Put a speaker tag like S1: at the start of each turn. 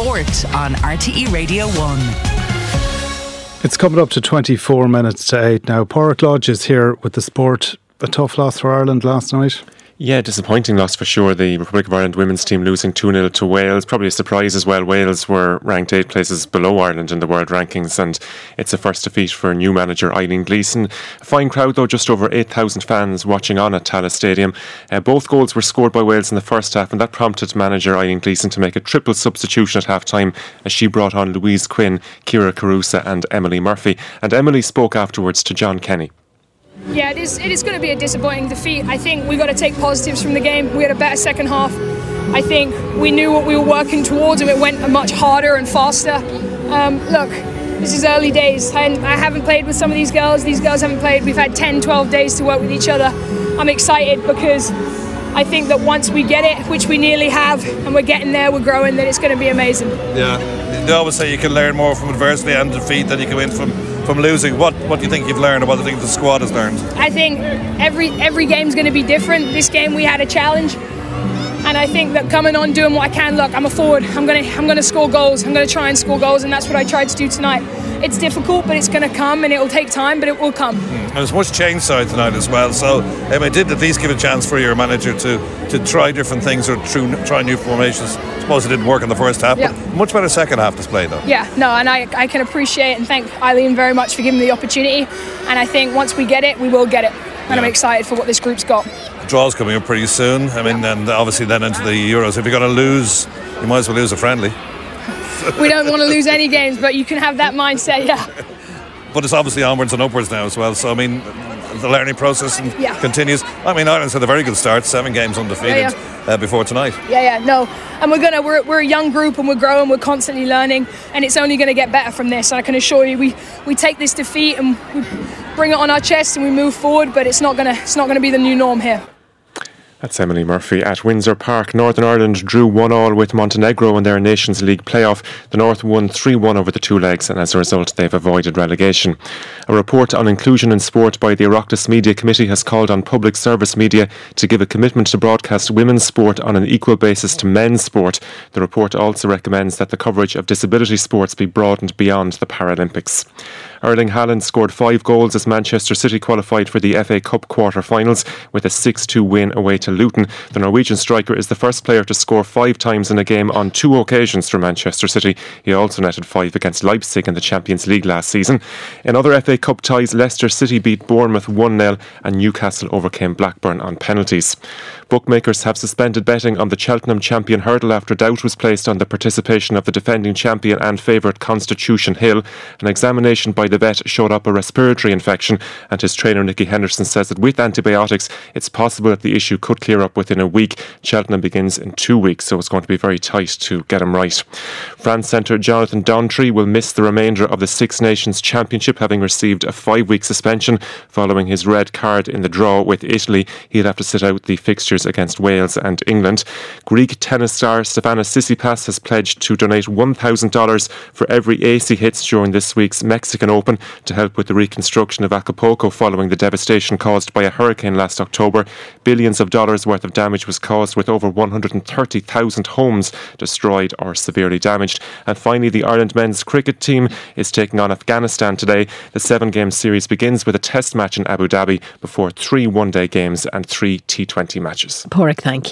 S1: Sport on RTE Radio 1.
S2: It's coming up to 24 minutes to 8 now. Pauric Lodge is here with the sport. A tough loss for Ireland last night.
S3: Yeah, disappointing loss for sure. The Republic of Ireland women's team losing 2 0 to Wales. Probably a surprise as well. Wales were ranked eight places below Ireland in the world rankings, and it's a first defeat for new manager Eileen Gleeson. A fine crowd, though, just over 8,000 fans watching on at Tallaght Stadium. Uh, both goals were scored by Wales in the first half, and that prompted manager Eileen Gleeson to make a triple substitution at half time as she brought on Louise Quinn, Kyra Carusa, and Emily Murphy. And Emily spoke afterwards to John Kenny.
S4: Yeah, it is. It is going to be a disappointing defeat. I think we've got to take positives from the game. We had a better second half. I think we knew what we were working towards, and it went much harder and faster. Um, look, this is early days. I, I haven't played with some of these girls. These girls haven't played. We've had 10, 12 days to work with each other. I'm excited because I think that once we get it, which we nearly have, and we're getting there, we're growing, then it's going to be amazing.
S5: Yeah, they always say you can learn more from adversity and defeat than you can win from from losing. What what do you think you've learned, or what do you think the squad has learned?
S4: I think every every game's going to be different. This game we had a challenge, and I think that coming on doing what I can. Look, I'm a forward. I'm gonna I'm gonna score goals. I'm gonna try and score goals, and that's what I tried to do tonight. It's difficult, but it's going to come, and it will take time, but it will come.
S5: And there's much change side tonight as well. So um, it did at least give a chance for your manager to to try different things or tr- try new formations. I suppose it didn't work in the first half,
S4: Yeah.
S5: but much better second half display though.
S4: Yeah, no, and I, I can appreciate and thank Eileen very much for giving me the opportunity. And I think once we get it, we will get it. And I'm excited for what this group's got.
S5: Draw's coming up pretty soon. I mean, and obviously then into the Euros. If you're going to lose, you might as well lose a friendly.
S4: We don't want to lose any games, but you can have that mindset, yeah.
S5: But it's obviously onwards and upwards now as well. So I mean, the learning process and
S4: Yeah.
S5: continues. I mean, Ireland's had a very good start, seven games undefeated
S4: Yeah,
S5: Uh, before tonight.
S4: Yeah, yeah, no. And we're gonna we're, we're a young group and we're growing, we're constantly learning, and it's only gonna get better from this. And I can assure you we, we take this defeat and we bring it on our chest and we move forward, but it's not gonna it's not gonna be the new norm here.
S3: That's Emily Murphy at Windsor Park. Northern Ireland drew 1 all with Montenegro in their Nations League playoff. The North won 3 1 over the two legs, and as a result, they've avoided relegation. A report on inclusion in sport by the Oireachtas Media Committee has called on public service media to give a commitment to broadcast women's sport on an equal basis to men's sport. The report also recommends that the coverage of disability sports be broadened beyond the Paralympics. Erling Haaland scored five goals as Manchester City qualified for the FA Cup quarter-finals with a 6-2 win away to Luton. The Norwegian striker is the first player to score five times in a game on two occasions for Manchester City. He also netted five against Leipzig in the Champions League last season. In other FA Cup ties, Leicester City beat Bournemouth 1-0 and Newcastle overcame Blackburn on penalties. Bookmakers have suspended betting on the Cheltenham champion hurdle after doubt was placed on the participation of the defending champion and favourite Constitution Hill. An examination by the bet showed up a respiratory infection, and his trainer Nicky Henderson says that with antibiotics, it's possible that the issue could clear up within a week. Cheltenham begins in two weeks, so it's going to be very tight to get him right. France centre Jonathan Danty will miss the remainder of the Six Nations Championship, having received a five-week suspension following his red card in the draw with Italy. He'll have to sit out the fixtures against Wales and England. Greek tennis star Stefanos Tsitsipas has pledged to donate $1,000 for every he hits during this week's Mexican Open to help with the reconstruction of Acapulco following the devastation caused by a hurricane last October. Billions of dollars worth of damage was caused with over 130,000 homes destroyed or severely damaged. And finally, the Ireland men's cricket team is taking on Afghanistan today. The seven game series begins with a test match in Abu Dhabi before three one day games and three T20 matches.
S6: Pauric, thank you.